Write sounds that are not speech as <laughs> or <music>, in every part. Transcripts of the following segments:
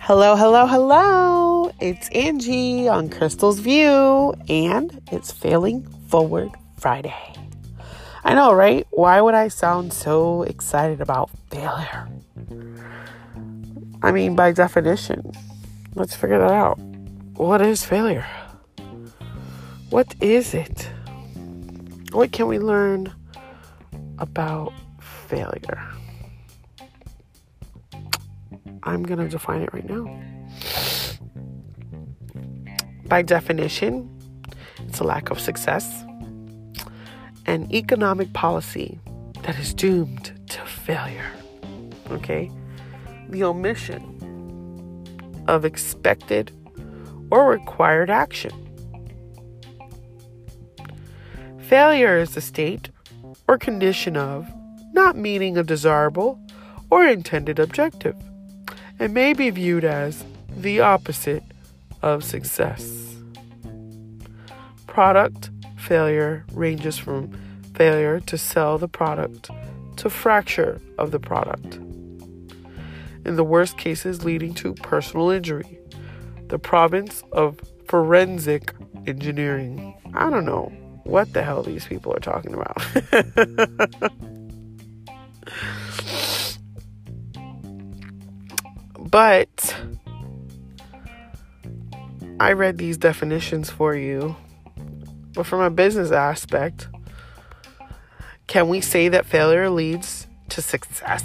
Hello, hello, hello. It's Angie on Chrystal's View, and it's Failing Forward Friday. I know, right? Why would I sound so excited about failure? I mean, by definition, let's figure that out. What is failure? What is it? What can we learn about failure? I'm going to define it right now. By definition, it's a lack of success, an economic policy that is doomed to failure. Okay? The omission of expected or required action. Failure is a state or condition of not meeting a desirable or intended objective and may be viewed as the opposite of success. Product failure ranges from failure to sell the product to fracture of the product. In the worst cases, leading to personal injury. The province of forensic engineering. I don't know what the hell these people are talking about. <laughs> But I read these definitions for you. But from a business aspect, can we say that failure leads to success?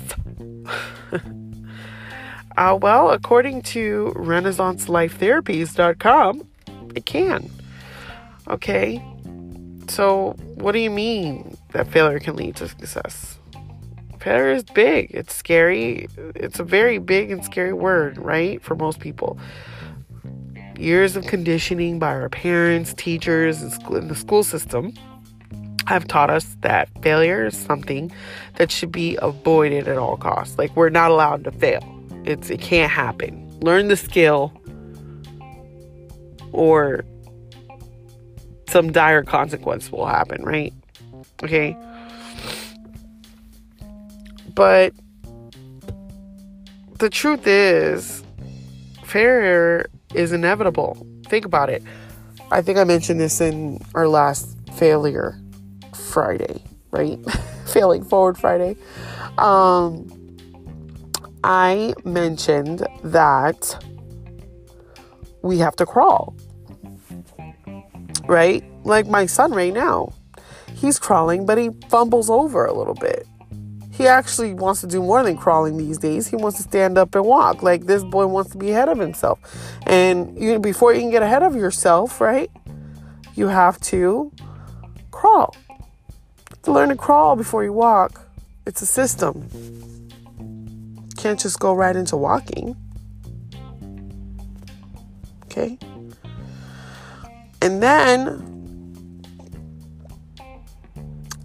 <laughs> uh, well, according to RenaissanceLifeTherapies.com, it can. Okay. So, what do you mean that failure can lead to success? failure is big. It's scary. It's a very big and scary word, right? For most people. Years of conditioning by our parents, teachers, and the school system have taught us that failure is something that should be avoided at all costs. Like we're not allowed to fail. It's it can't happen. Learn the skill or some dire consequence will happen, right? Okay. But the truth is, failure is inevitable. Think about it. I think I mentioned this in our last failure Friday, right? <laughs> Failing forward Friday. Um, I mentioned that we have to crawl, right? Like my son right now, he's crawling, but he fumbles over a little bit he actually wants to do more than crawling these days. He wants to stand up and walk. Like this boy wants to be ahead of himself. And you before you can get ahead of yourself, right? You have to crawl. To learn to crawl before you walk. It's a system. Can't just go right into walking. Okay? And then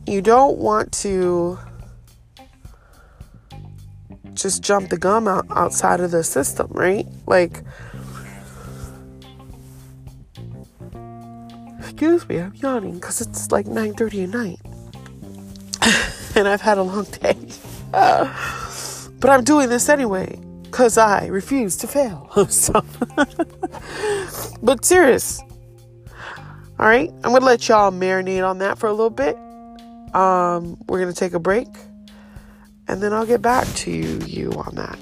you don't want to just jump the gum out outside of the system, right? Like, excuse me, I'm yawning because it's like 9:30 at night, <laughs> and I've had a long day. <laughs> But I'm doing this anyway because I refuse to fail. <laughs> so, but serious. All right, I'm gonna let y'all marinate on that for a little bit. Um, we're gonna take a break and then I'll get back to you on that.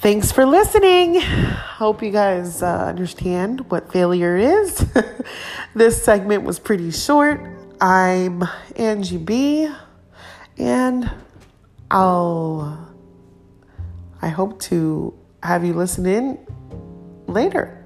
Thanks for listening. Hope you guys uh, understand what failure is. <laughs> this segment was pretty short. I'm Angie B, And I'll, I hope to have you listen in later.